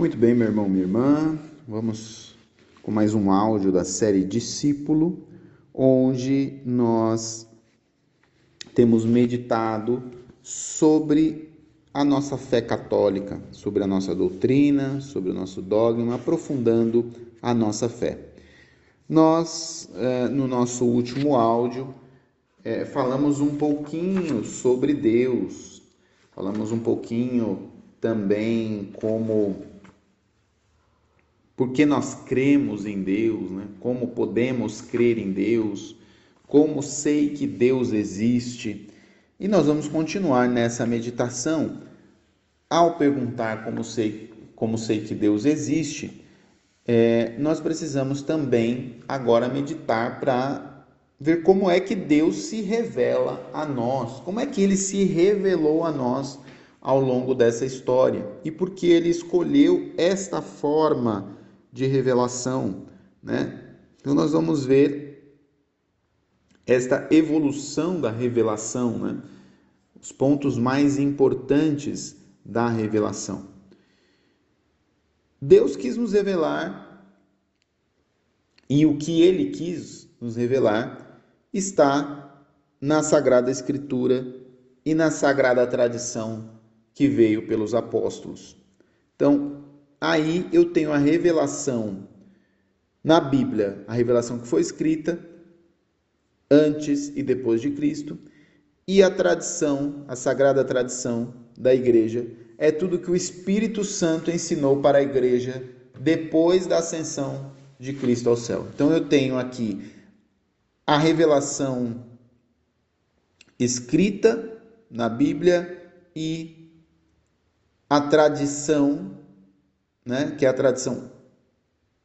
Muito bem, meu irmão, minha irmã. Vamos com mais um áudio da série Discípulo, onde nós temos meditado sobre a nossa fé católica, sobre a nossa doutrina, sobre o nosso dogma, aprofundando a nossa fé. Nós, eh, no nosso último áudio, eh, falamos um pouquinho sobre Deus, falamos um pouquinho também como porque nós cremos em Deus, né? como podemos crer em Deus, como sei que Deus existe. E nós vamos continuar nessa meditação. Ao perguntar como sei, como sei que Deus existe, é, nós precisamos também agora meditar para ver como é que Deus se revela a nós, como é que ele se revelou a nós ao longo dessa história e por que ele escolheu esta forma de revelação, né? Então nós vamos ver esta evolução da revelação, né? Os pontos mais importantes da revelação. Deus quis nos revelar e o que ele quis nos revelar está na Sagrada Escritura e na sagrada tradição que veio pelos apóstolos. Então, aí eu tenho a revelação na Bíblia, a revelação que foi escrita antes e depois de Cristo, e a tradição, a sagrada tradição da igreja, é tudo que o Espírito Santo ensinou para a igreja depois da ascensão de Cristo ao céu. Então eu tenho aqui a revelação escrita na Bíblia e a tradição né, que é a tradição,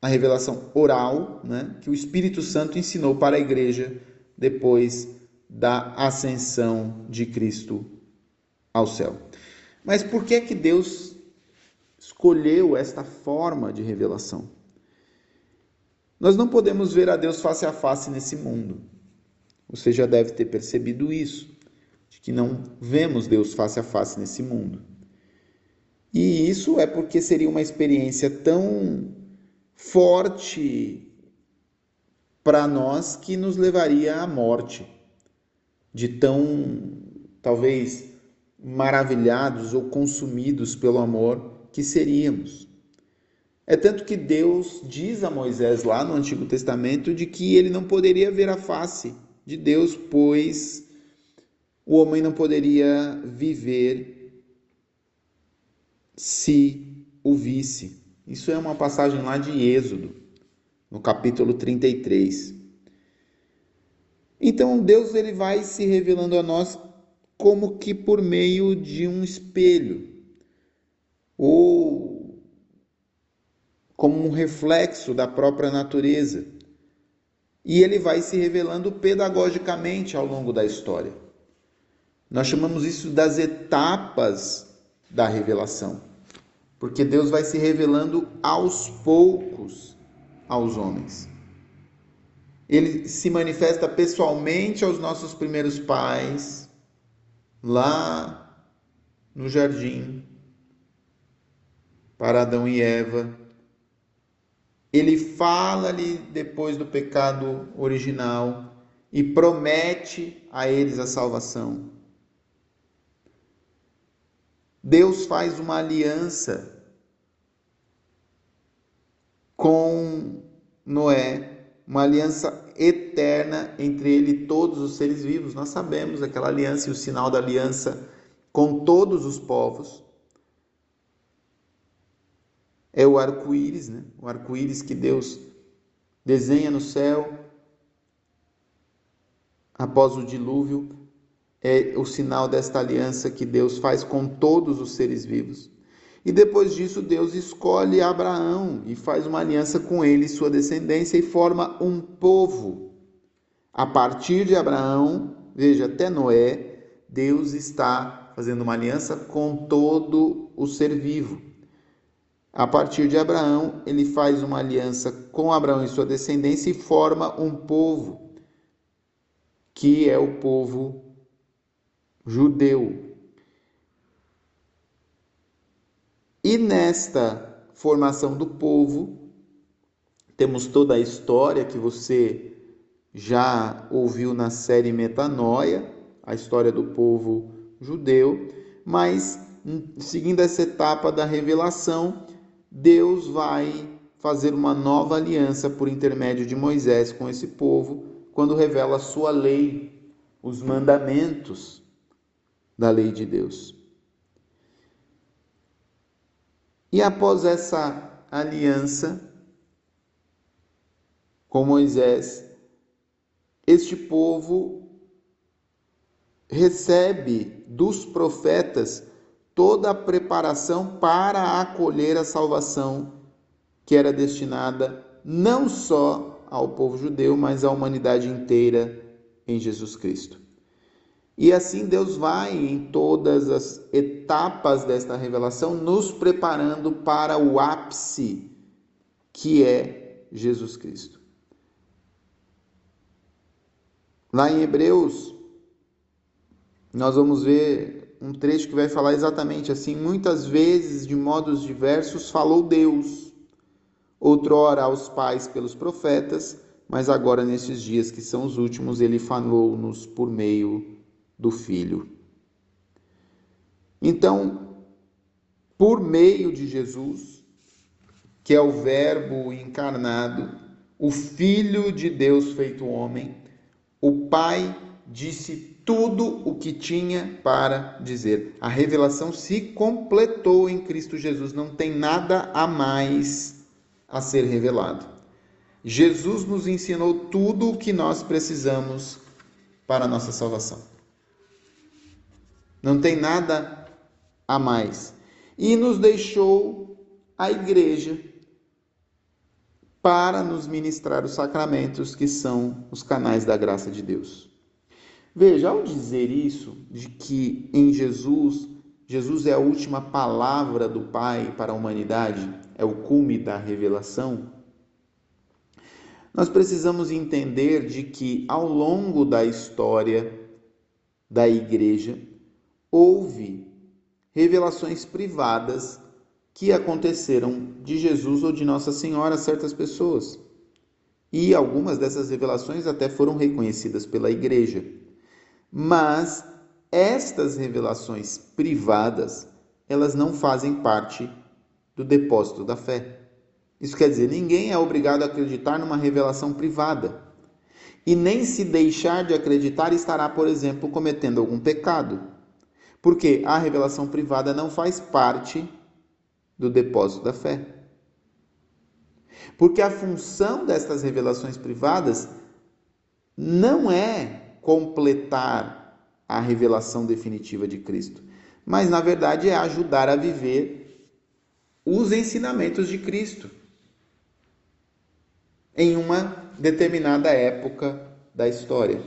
a revelação oral, né, que o Espírito Santo ensinou para a igreja depois da ascensão de Cristo ao céu. Mas por que é que Deus escolheu esta forma de revelação? Nós não podemos ver a Deus face a face nesse mundo. Você já deve ter percebido isso, de que não vemos Deus face a face nesse mundo. E isso é porque seria uma experiência tão forte para nós que nos levaria à morte, de tão, talvez, maravilhados ou consumidos pelo amor que seríamos. É tanto que Deus diz a Moisés lá no Antigo Testamento de que ele não poderia ver a face de Deus, pois o homem não poderia viver se o visse. Isso é uma passagem lá de Êxodo, no capítulo 33. Então Deus ele vai se revelando a nós como que por meio de um espelho ou como um reflexo da própria natureza. E ele vai se revelando pedagogicamente ao longo da história. Nós chamamos isso das etapas da revelação. Porque Deus vai se revelando aos poucos aos homens. Ele se manifesta pessoalmente aos nossos primeiros pais, lá no jardim, para Adão e Eva. Ele fala-lhe depois do pecado original e promete a eles a salvação. Deus faz uma aliança com Noé, uma aliança eterna entre ele e todos os seres vivos. Nós sabemos aquela aliança e o sinal da aliança com todos os povos. É o arco-íris, né? O arco-íris que Deus desenha no céu após o dilúvio é o sinal desta aliança que Deus faz com todos os seres vivos. E depois disso, Deus escolhe Abraão e faz uma aliança com ele e sua descendência e forma um povo. A partir de Abraão, veja, até Noé, Deus está fazendo uma aliança com todo o ser vivo. A partir de Abraão, ele faz uma aliança com Abraão e sua descendência e forma um povo, que é o povo judeu. E nesta formação do povo. Temos toda a história que você já ouviu na série Metanoia, a história do povo judeu, mas seguindo essa etapa da revelação, Deus vai fazer uma nova aliança por intermédio de Moisés com esse povo, quando revela a sua lei, os mandamentos da lei de Deus. E após essa aliança com Moisés, este povo recebe dos profetas toda a preparação para acolher a salvação que era destinada não só ao povo judeu, mas à humanidade inteira em Jesus Cristo. E assim Deus vai em todas as etapas desta revelação nos preparando para o ápice que é Jesus Cristo. Lá em Hebreus, nós vamos ver um trecho que vai falar exatamente assim: muitas vezes, de modos diversos, falou Deus, outrora aos pais pelos profetas, mas agora, nesses dias que são os últimos, ele falou-nos por meio do Filho. Então, por meio de Jesus, que é o Verbo encarnado, o Filho de Deus feito homem, o Pai disse tudo o que tinha para dizer. A revelação se completou em Cristo Jesus, não tem nada a mais a ser revelado. Jesus nos ensinou tudo o que nós precisamos para a nossa salvação não tem nada a mais. E nos deixou a igreja para nos ministrar os sacramentos que são os canais da graça de Deus. Veja, ao dizer isso, de que em Jesus, Jesus é a última palavra do Pai para a humanidade, é o cume da revelação, nós precisamos entender de que ao longo da história da igreja, houve revelações privadas que aconteceram de Jesus ou de Nossa Senhora a certas pessoas. E algumas dessas revelações até foram reconhecidas pela igreja. Mas estas revelações privadas, elas não fazem parte do depósito da fé. Isso quer dizer, ninguém é obrigado a acreditar numa revelação privada. E nem se deixar de acreditar estará, por exemplo, cometendo algum pecado. Porque a revelação privada não faz parte do depósito da fé. Porque a função destas revelações privadas não é completar a revelação definitiva de Cristo, mas na verdade é ajudar a viver os ensinamentos de Cristo em uma determinada época da história.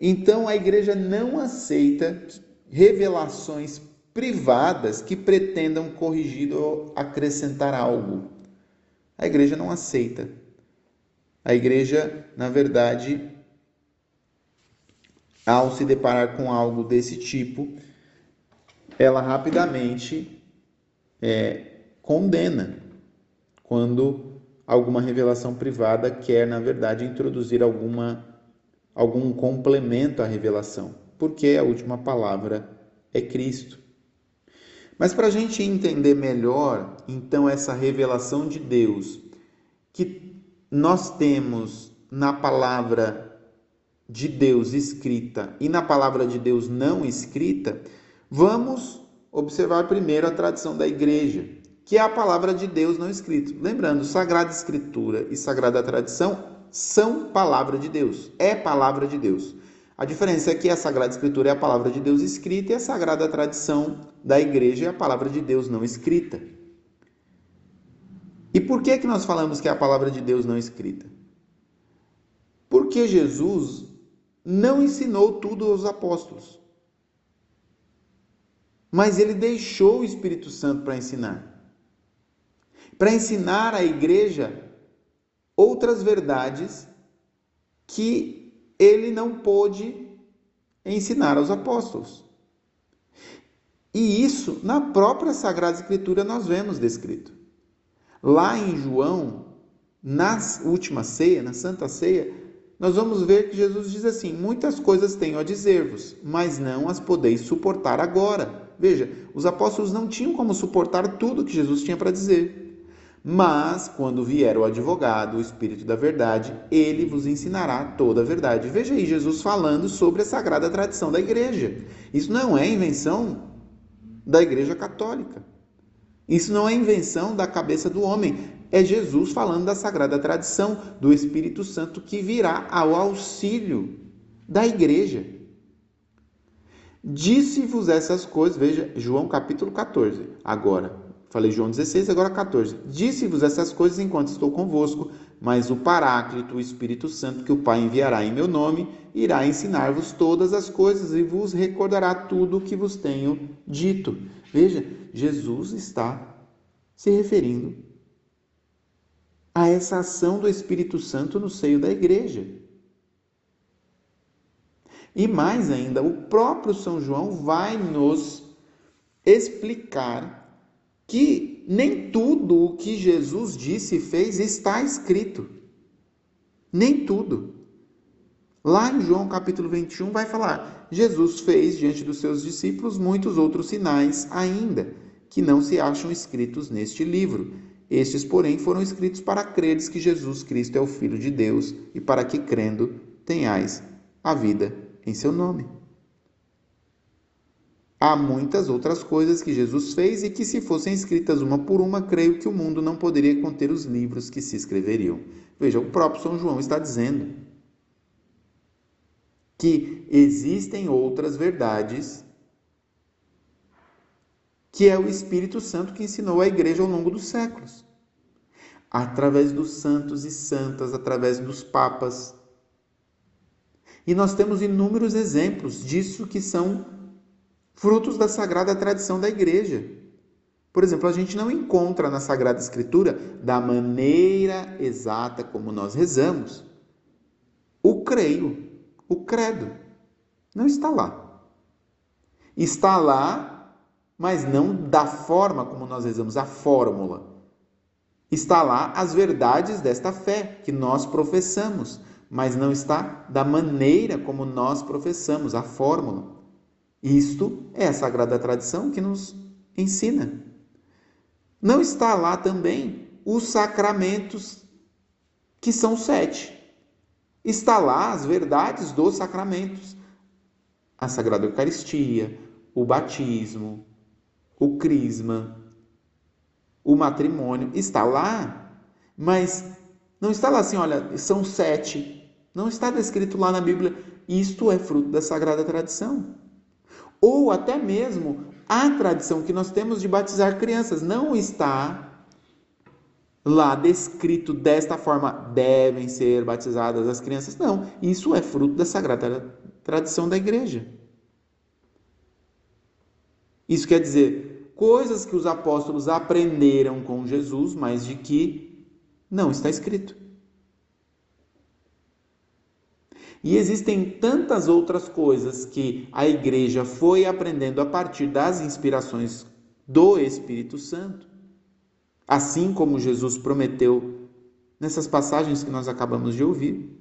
Então a igreja não aceita revelações privadas que pretendam corrigir ou acrescentar algo. A igreja não aceita. A igreja, na verdade, ao se deparar com algo desse tipo, ela rapidamente é, condena quando alguma revelação privada quer, na verdade, introduzir alguma, algum complemento à revelação porque a última palavra é Cristo. Mas para a gente entender melhor, então, essa revelação de Deus que nós temos na palavra de Deus escrita e na palavra de Deus não escrita, vamos observar primeiro a tradição da igreja, que é a palavra de Deus não escrita. Lembrando, Sagrada Escritura e Sagrada Tradição são palavra de Deus, é palavra de Deus. A diferença é que a Sagrada Escritura é a palavra de Deus escrita e a Sagrada Tradição da Igreja é a palavra de Deus não escrita. E por que que nós falamos que é a palavra de Deus não escrita? Porque Jesus não ensinou tudo aos apóstolos. Mas ele deixou o Espírito Santo para ensinar. Para ensinar à igreja outras verdades que ele não pôde ensinar aos apóstolos. E isso na própria Sagrada Escritura nós vemos descrito. Lá em João, na última ceia, na Santa Ceia, nós vamos ver que Jesus diz assim: Muitas coisas tenho a dizer-vos, mas não as podeis suportar agora. Veja, os apóstolos não tinham como suportar tudo que Jesus tinha para dizer. Mas, quando vier o advogado, o Espírito da Verdade, ele vos ensinará toda a verdade. Veja aí Jesus falando sobre a sagrada tradição da igreja. Isso não é invenção da igreja católica. Isso não é invenção da cabeça do homem. É Jesus falando da sagrada tradição do Espírito Santo que virá ao auxílio da igreja. Disse-vos essas coisas, veja, João capítulo 14. Agora, Falei João 16, agora 14. Disse-vos essas coisas enquanto estou convosco, mas o Paráclito, o Espírito Santo, que o Pai enviará em meu nome, irá ensinar-vos todas as coisas e vos recordará tudo o que vos tenho dito. Veja, Jesus está se referindo a essa ação do Espírito Santo no seio da igreja. E mais ainda, o próprio São João vai nos explicar que nem tudo o que Jesus disse e fez está escrito. Nem tudo. Lá em João capítulo 21 vai falar: Jesus fez diante dos seus discípulos muitos outros sinais ainda, que não se acham escritos neste livro. Estes, porém, foram escritos para creres que Jesus Cristo é o Filho de Deus e para que, crendo, tenhais a vida em seu nome. Há muitas outras coisas que Jesus fez e que, se fossem escritas uma por uma, creio que o mundo não poderia conter os livros que se escreveriam. Veja, o próprio São João está dizendo que existem outras verdades que é o Espírito Santo que ensinou a igreja ao longo dos séculos. Através dos santos e santas, através dos papas. E nós temos inúmeros exemplos disso que são frutos da sagrada tradição da igreja. Por exemplo, a gente não encontra na Sagrada Escritura, da maneira exata como nós rezamos, o creio, o credo. Não está lá. Está lá, mas não da forma como nós rezamos, a fórmula. Está lá as verdades desta fé que nós professamos, mas não está da maneira como nós professamos, a fórmula. Isto é a sagrada tradição que nos ensina. Não está lá também os sacramentos, que são sete. Está lá as verdades dos sacramentos: a Sagrada Eucaristia, o batismo, o crisma, o matrimônio. Está lá, mas não está lá assim, olha, são sete. Não está descrito lá na Bíblia. Isto é fruto da sagrada tradição ou até mesmo a tradição que nós temos de batizar crianças não está lá descrito desta forma, devem ser batizadas as crianças. Não, isso é fruto da sagrada tradição da igreja. Isso quer dizer, coisas que os apóstolos aprenderam com Jesus, mas de que não está escrito. E existem tantas outras coisas que a igreja foi aprendendo a partir das inspirações do Espírito Santo. Assim como Jesus prometeu nessas passagens que nós acabamos de ouvir.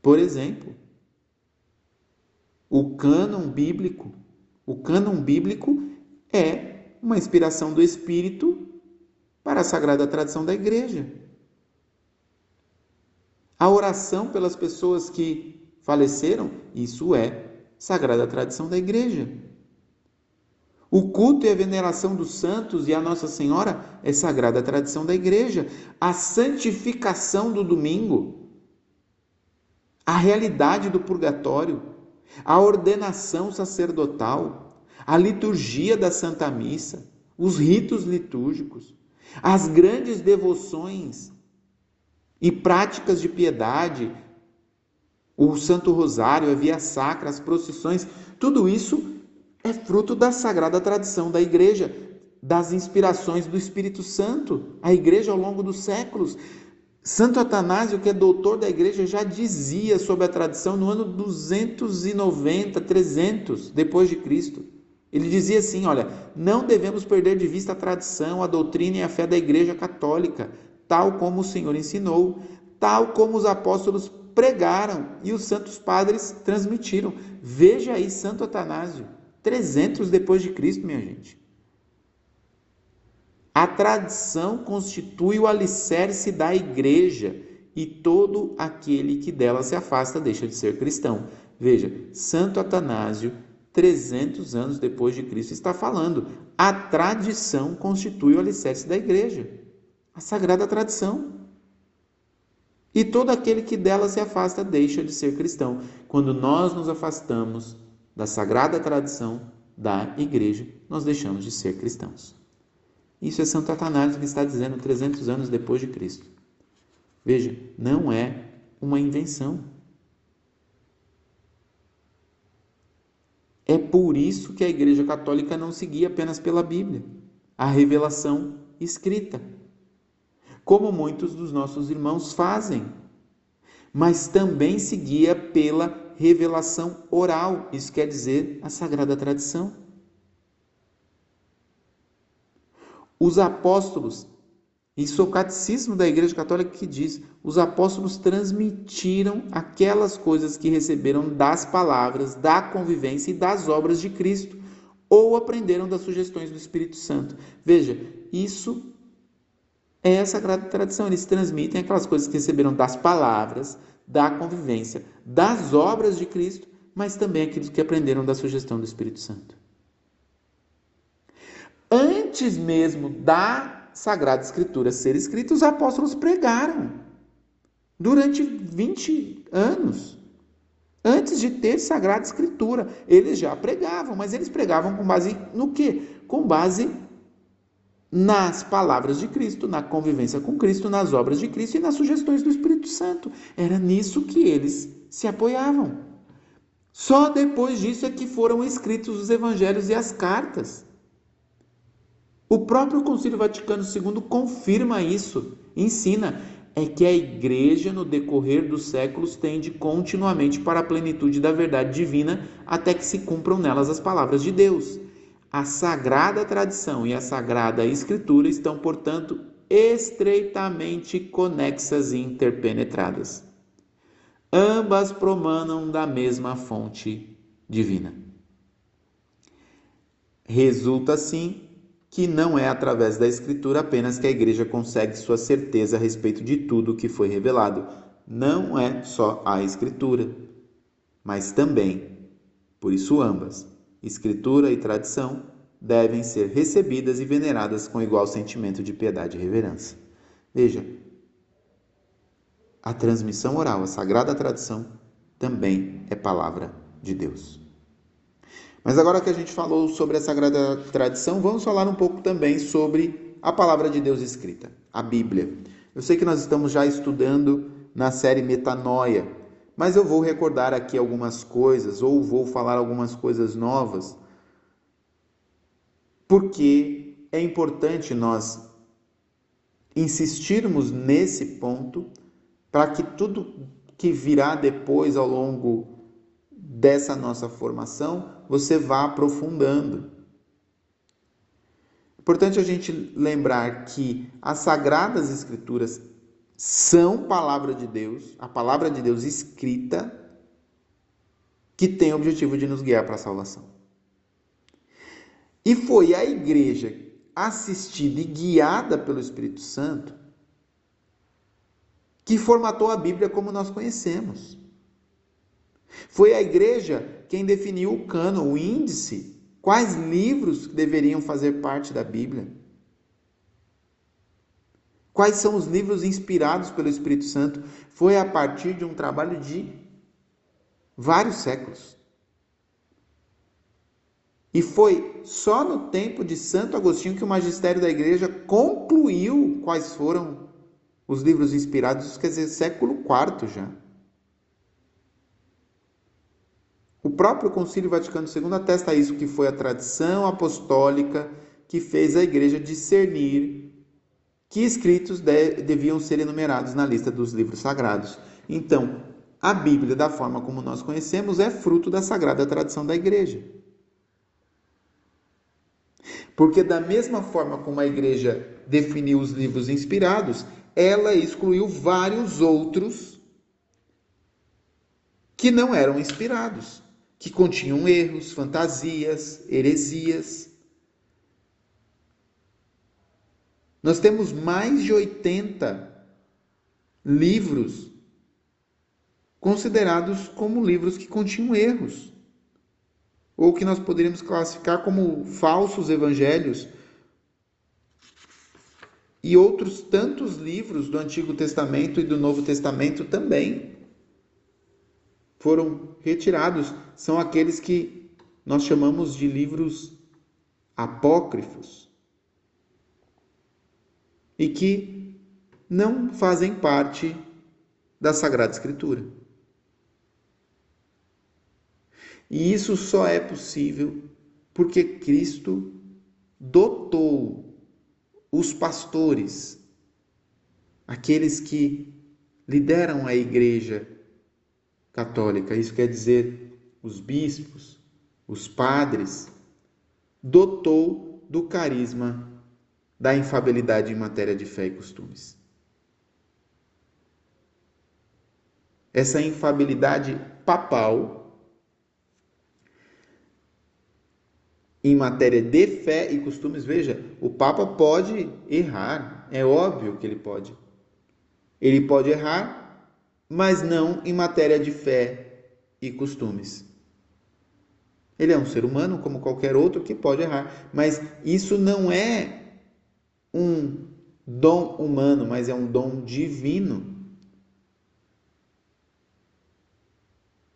Por exemplo, o cânon bíblico. O cânon bíblico é uma inspiração do Espírito para a sagrada tradição da igreja a oração pelas pessoas que faleceram, isso é sagrada tradição da igreja. O culto e a veneração dos santos e a Nossa Senhora é sagrada tradição da igreja. A santificação do domingo, a realidade do purgatório, a ordenação sacerdotal, a liturgia da Santa Missa, os ritos litúrgicos, as grandes devoções e práticas de piedade, o Santo Rosário, a Via Sacra, as procissões, tudo isso é fruto da sagrada tradição da igreja, das inspirações do Espírito Santo. A igreja ao longo dos séculos. Santo Atanásio, que é doutor da igreja, já dizia sobre a tradição no ano 290, 300 depois de Cristo. Ele dizia assim: olha, não devemos perder de vista a tradição, a doutrina e a fé da Igreja Católica, tal como o Senhor ensinou, tal como os apóstolos pregaram e os santos padres transmitiram. Veja aí Santo Atanásio, 300 depois de Cristo, minha gente. A tradição constitui o alicerce da igreja e todo aquele que dela se afasta deixa de ser cristão. Veja, Santo Atanásio, 300 anos depois de Cristo, está falando: a tradição constitui o alicerce da igreja, a sagrada tradição. E todo aquele que dela se afasta deixa de ser cristão. Quando nós nos afastamos da sagrada tradição da igreja, nós deixamos de ser cristãos. Isso é Santo Atanásio que está dizendo 300 anos depois de Cristo. Veja, não é uma invenção. É por isso que a Igreja Católica não seguia apenas pela Bíblia, a revelação escrita, como muitos dos nossos irmãos fazem, mas também seguia pela revelação oral, isso quer dizer a sagrada tradição. Os apóstolos, isso é o catecismo da Igreja Católica que diz: os apóstolos transmitiram aquelas coisas que receberam das palavras, da convivência e das obras de Cristo, ou aprenderam das sugestões do Espírito Santo. Veja, isso é a sagrada tradição. Eles transmitem aquelas coisas que receberam das palavras, da convivência, das obras de Cristo, mas também aquilo que aprenderam da sugestão do Espírito Santo antes mesmo da Sagrada Escritura ser escrita, os apóstolos pregaram durante 20 anos. Antes de ter Sagrada Escritura, eles já pregavam, mas eles pregavam com base no quê? Com base nas palavras de Cristo, na convivência com Cristo, nas obras de Cristo e nas sugestões do Espírito Santo. Era nisso que eles se apoiavam. Só depois disso é que foram escritos os evangelhos e as cartas. O próprio Concílio Vaticano II confirma isso, ensina é que a igreja no decorrer dos séculos tende continuamente para a plenitude da verdade divina até que se cumpram nelas as palavras de Deus. A sagrada tradição e a sagrada escritura estão, portanto, estreitamente conexas e interpenetradas. Ambas promanam da mesma fonte divina. Resulta assim que não é através da Escritura apenas que a igreja consegue sua certeza a respeito de tudo o que foi revelado. Não é só a Escritura, mas também, por isso, ambas, Escritura e tradição, devem ser recebidas e veneradas com igual sentimento de piedade e reverência. Veja, a transmissão oral, a sagrada tradição, também é palavra de Deus. Mas agora que a gente falou sobre a Sagrada Tradição, vamos falar um pouco também sobre a palavra de Deus escrita, a Bíblia. Eu sei que nós estamos já estudando na série Metanoia, mas eu vou recordar aqui algumas coisas ou vou falar algumas coisas novas, porque é importante nós insistirmos nesse ponto para que tudo que virá depois ao longo dessa nossa formação, você vá aprofundando. Importante a gente lembrar que as sagradas escrituras são palavra de Deus, a palavra de Deus escrita, que tem o objetivo de nos guiar para a salvação. E foi a igreja assistida e guiada pelo Espírito Santo que formatou a Bíblia como nós conhecemos. Foi a igreja quem definiu o cano, o índice, quais livros deveriam fazer parte da Bíblia. Quais são os livros inspirados pelo Espírito Santo? Foi a partir de um trabalho de vários séculos. E foi só no tempo de Santo Agostinho que o magistério da igreja concluiu quais foram os livros inspirados, quer dizer, século IV já. O próprio Concílio Vaticano II atesta isso, que foi a tradição apostólica que fez a igreja discernir que escritos de, deviam ser enumerados na lista dos livros sagrados. Então, a Bíblia, da forma como nós conhecemos, é fruto da sagrada tradição da igreja. Porque, da mesma forma como a igreja definiu os livros inspirados, ela excluiu vários outros que não eram inspirados, que continham erros, fantasias, heresias. Nós temos mais de 80 livros considerados como livros que continham erros, ou que nós poderíamos classificar como falsos evangelhos, e outros tantos livros do Antigo Testamento e do Novo Testamento também foram retirados. São aqueles que nós chamamos de livros apócrifos e que não fazem parte da Sagrada Escritura. E isso só é possível porque Cristo dotou os pastores, aqueles que lideram a igreja católica, isso quer dizer os bispos, os padres, dotou do carisma da infabilidade em matéria de fé e costumes. Essa infabilidade papal em matéria de fé e costumes, veja, o Papa pode errar, é óbvio que ele pode. Ele pode errar, mas não em matéria de fé e costumes. Ele é um ser humano como qualquer outro que pode errar, mas isso não é um dom humano, mas é um dom divino.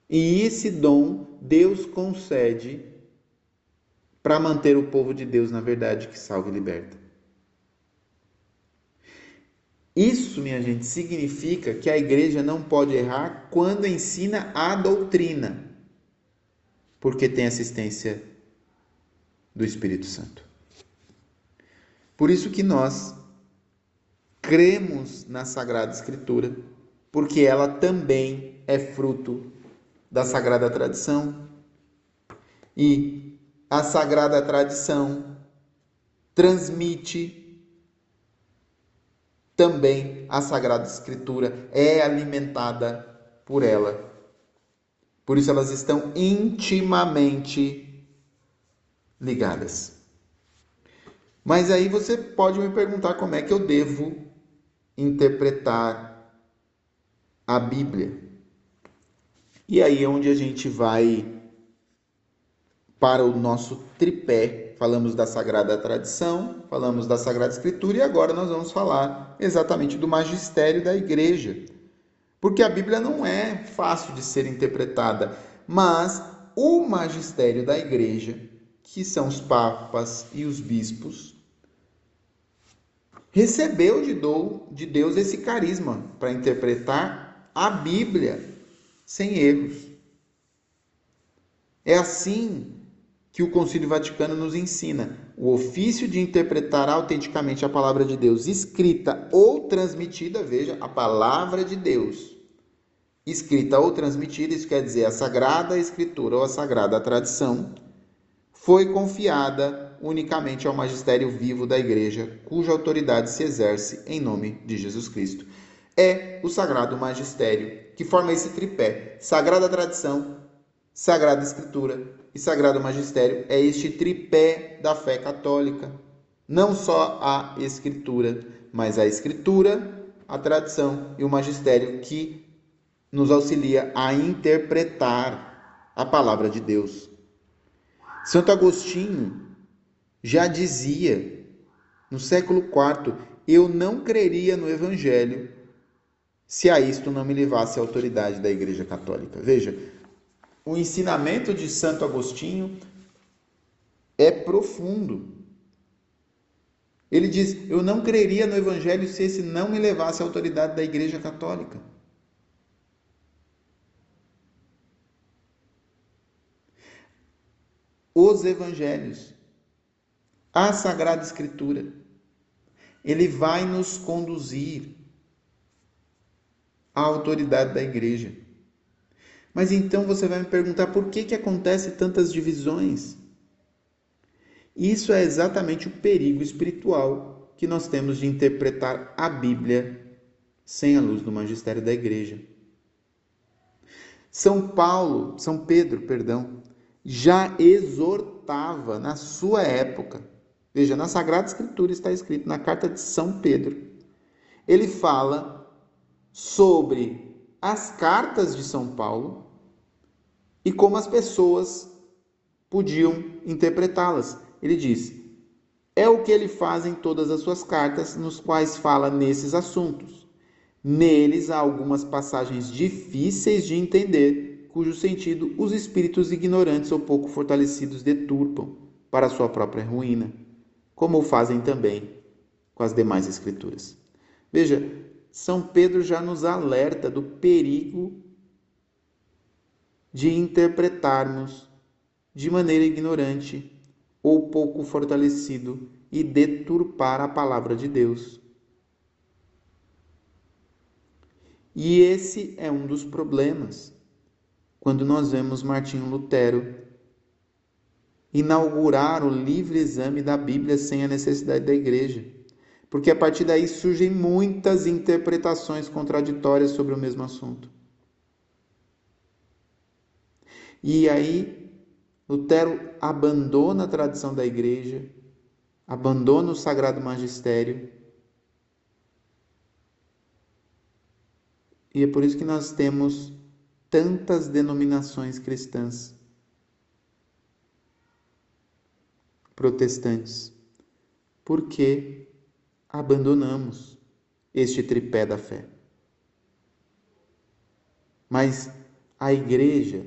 E esse dom Deus concede para manter o povo de Deus na verdade que salva e liberta. Isso, minha gente, significa que a igreja não pode errar quando ensina a doutrina, porque tem assistência do Espírito Santo. Por isso que nós cremos na Sagrada Escritura, porque ela também é fruto da sagrada tradição e a sagrada tradição transmite também a sagrada escritura, é alimentada por ela. Por isso elas estão intimamente ligadas. Mas aí você pode me perguntar como é que eu devo interpretar a Bíblia. E aí é onde a gente vai para o nosso tripé. Falamos da Sagrada Tradição, falamos da Sagrada Escritura e agora nós vamos falar exatamente do magistério da igreja. Porque a Bíblia não é fácil de ser interpretada, mas o magistério da igreja, que são os papas e os bispos, recebeu de Deus esse carisma para interpretar a Bíblia sem erros. É assim que o Concílio Vaticano nos ensina. O ofício de interpretar autenticamente a palavra de Deus, escrita ou transmitida, veja, a palavra de Deus, escrita ou transmitida, isso quer dizer a Sagrada Escritura ou a Sagrada Tradição, foi confiada unicamente ao magistério vivo da Igreja, cuja autoridade se exerce em nome de Jesus Cristo. É o Sagrado Magistério, que forma esse tripé: Sagrada Tradição, Sagrada Escritura e Sagrado Magistério é este tripé da fé católica. Não só a Escritura, mas a Escritura, a tradição e o magistério que nos auxilia a interpretar a palavra de Deus. Santo Agostinho já dizia no século IV: Eu não creria no Evangelho se a isto não me levasse a autoridade da Igreja Católica. Veja, o ensinamento de Santo Agostinho é profundo. Ele diz: Eu não creria no Evangelho se esse não me levasse à autoridade da Igreja Católica. Os Evangelhos, a Sagrada Escritura, ele vai nos conduzir à autoridade da Igreja. Mas então você vai me perguntar por que, que acontece tantas divisões? Isso é exatamente o perigo espiritual que nós temos de interpretar a Bíblia sem a luz do magistério da igreja. São Paulo, São Pedro, perdão, já exortava na sua época. Veja, na Sagrada Escritura está escrito na carta de São Pedro. Ele fala sobre as cartas de São Paulo e como as pessoas podiam interpretá-las. Ele diz: é o que ele faz em todas as suas cartas, nos quais fala nesses assuntos. Neles há algumas passagens difíceis de entender, cujo sentido os espíritos ignorantes ou pouco fortalecidos deturpam para sua própria ruína, como o fazem também com as demais escrituras. Veja, São Pedro já nos alerta do perigo de interpretarmos de maneira ignorante ou pouco fortalecido e deturpar a palavra de Deus. E esse é um dos problemas quando nós vemos Martinho Lutero inaugurar o livre exame da Bíblia sem a necessidade da igreja. Porque a partir daí surgem muitas interpretações contraditórias sobre o mesmo assunto. E aí Lutero abandona a tradição da igreja, abandona o sagrado magistério. E é por isso que nós temos tantas denominações cristãs protestantes, porque abandonamos este tripé da fé. Mas a igreja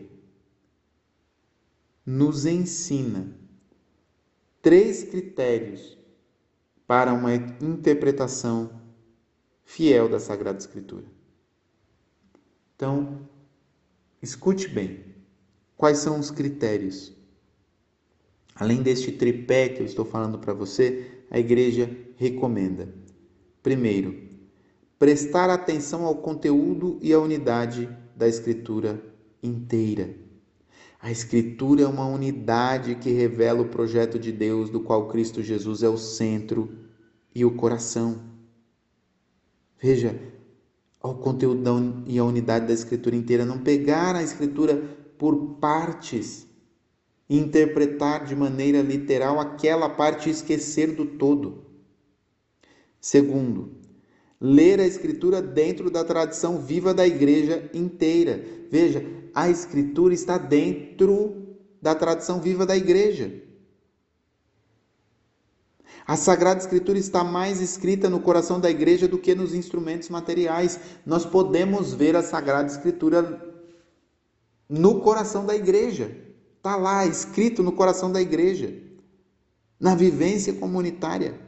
nos ensina três critérios para uma interpretação fiel da Sagrada Escritura. Então, escute bem. Quais são os critérios? Além deste tripé que eu estou falando para você, a igreja recomenda. Primeiro, prestar atenção ao conteúdo e à unidade da Escritura inteira. A Escritura é uma unidade que revela o projeto de Deus, do qual Cristo Jesus é o centro e o coração. Veja, o conteúdo e a unidade da Escritura inteira, não pegar a Escritura por partes interpretar de maneira literal aquela parte e esquecer do todo. Segundo, ler a Escritura dentro da tradição viva da igreja inteira. Veja, a Escritura está dentro da tradição viva da igreja. A Sagrada Escritura está mais escrita no coração da igreja do que nos instrumentos materiais. Nós podemos ver a Sagrada Escritura no coração da igreja. Está lá, escrito no coração da igreja, na vivência comunitária.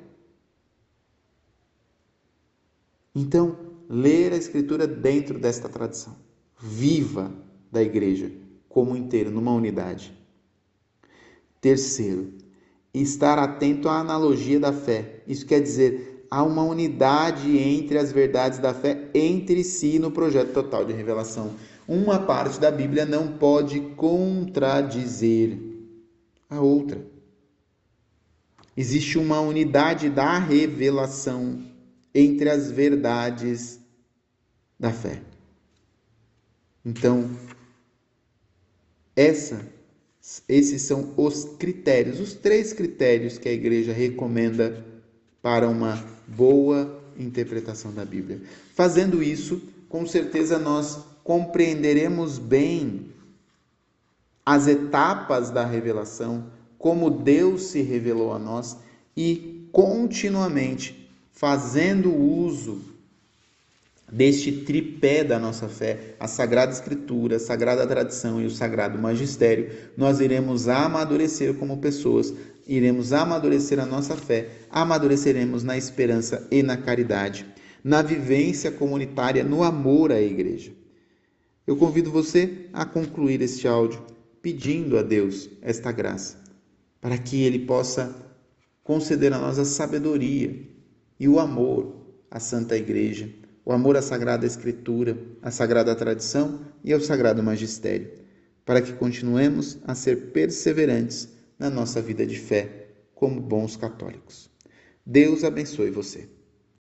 Então, ler a Escritura dentro desta tradição viva da igreja como inteiro, numa unidade. Terceiro, estar atento à analogia da fé. Isso quer dizer, há uma unidade entre as verdades da fé entre si no projeto total de revelação. Uma parte da Bíblia não pode contradizer a outra. Existe uma unidade da revelação entre as verdades da fé. Então, essa, esses são os critérios, os três critérios que a igreja recomenda para uma boa interpretação da Bíblia. Fazendo isso, com certeza nós compreenderemos bem as etapas da revelação, como Deus se revelou a nós e continuamente fazendo uso deste tripé da nossa fé, a Sagrada Escritura, a Sagrada Tradição e o Sagrado Magistério, nós iremos amadurecer como pessoas, iremos amadurecer a nossa fé, amadureceremos na esperança e na caridade, na vivência comunitária, no amor à igreja. Eu convido você a concluir este áudio pedindo a Deus esta graça, para que Ele possa conceder a nós a sabedoria e o amor à Santa Igreja o amor à Sagrada Escritura, à Sagrada Tradição e ao Sagrado Magistério, para que continuemos a ser perseverantes na nossa vida de fé como bons católicos. Deus abençoe você.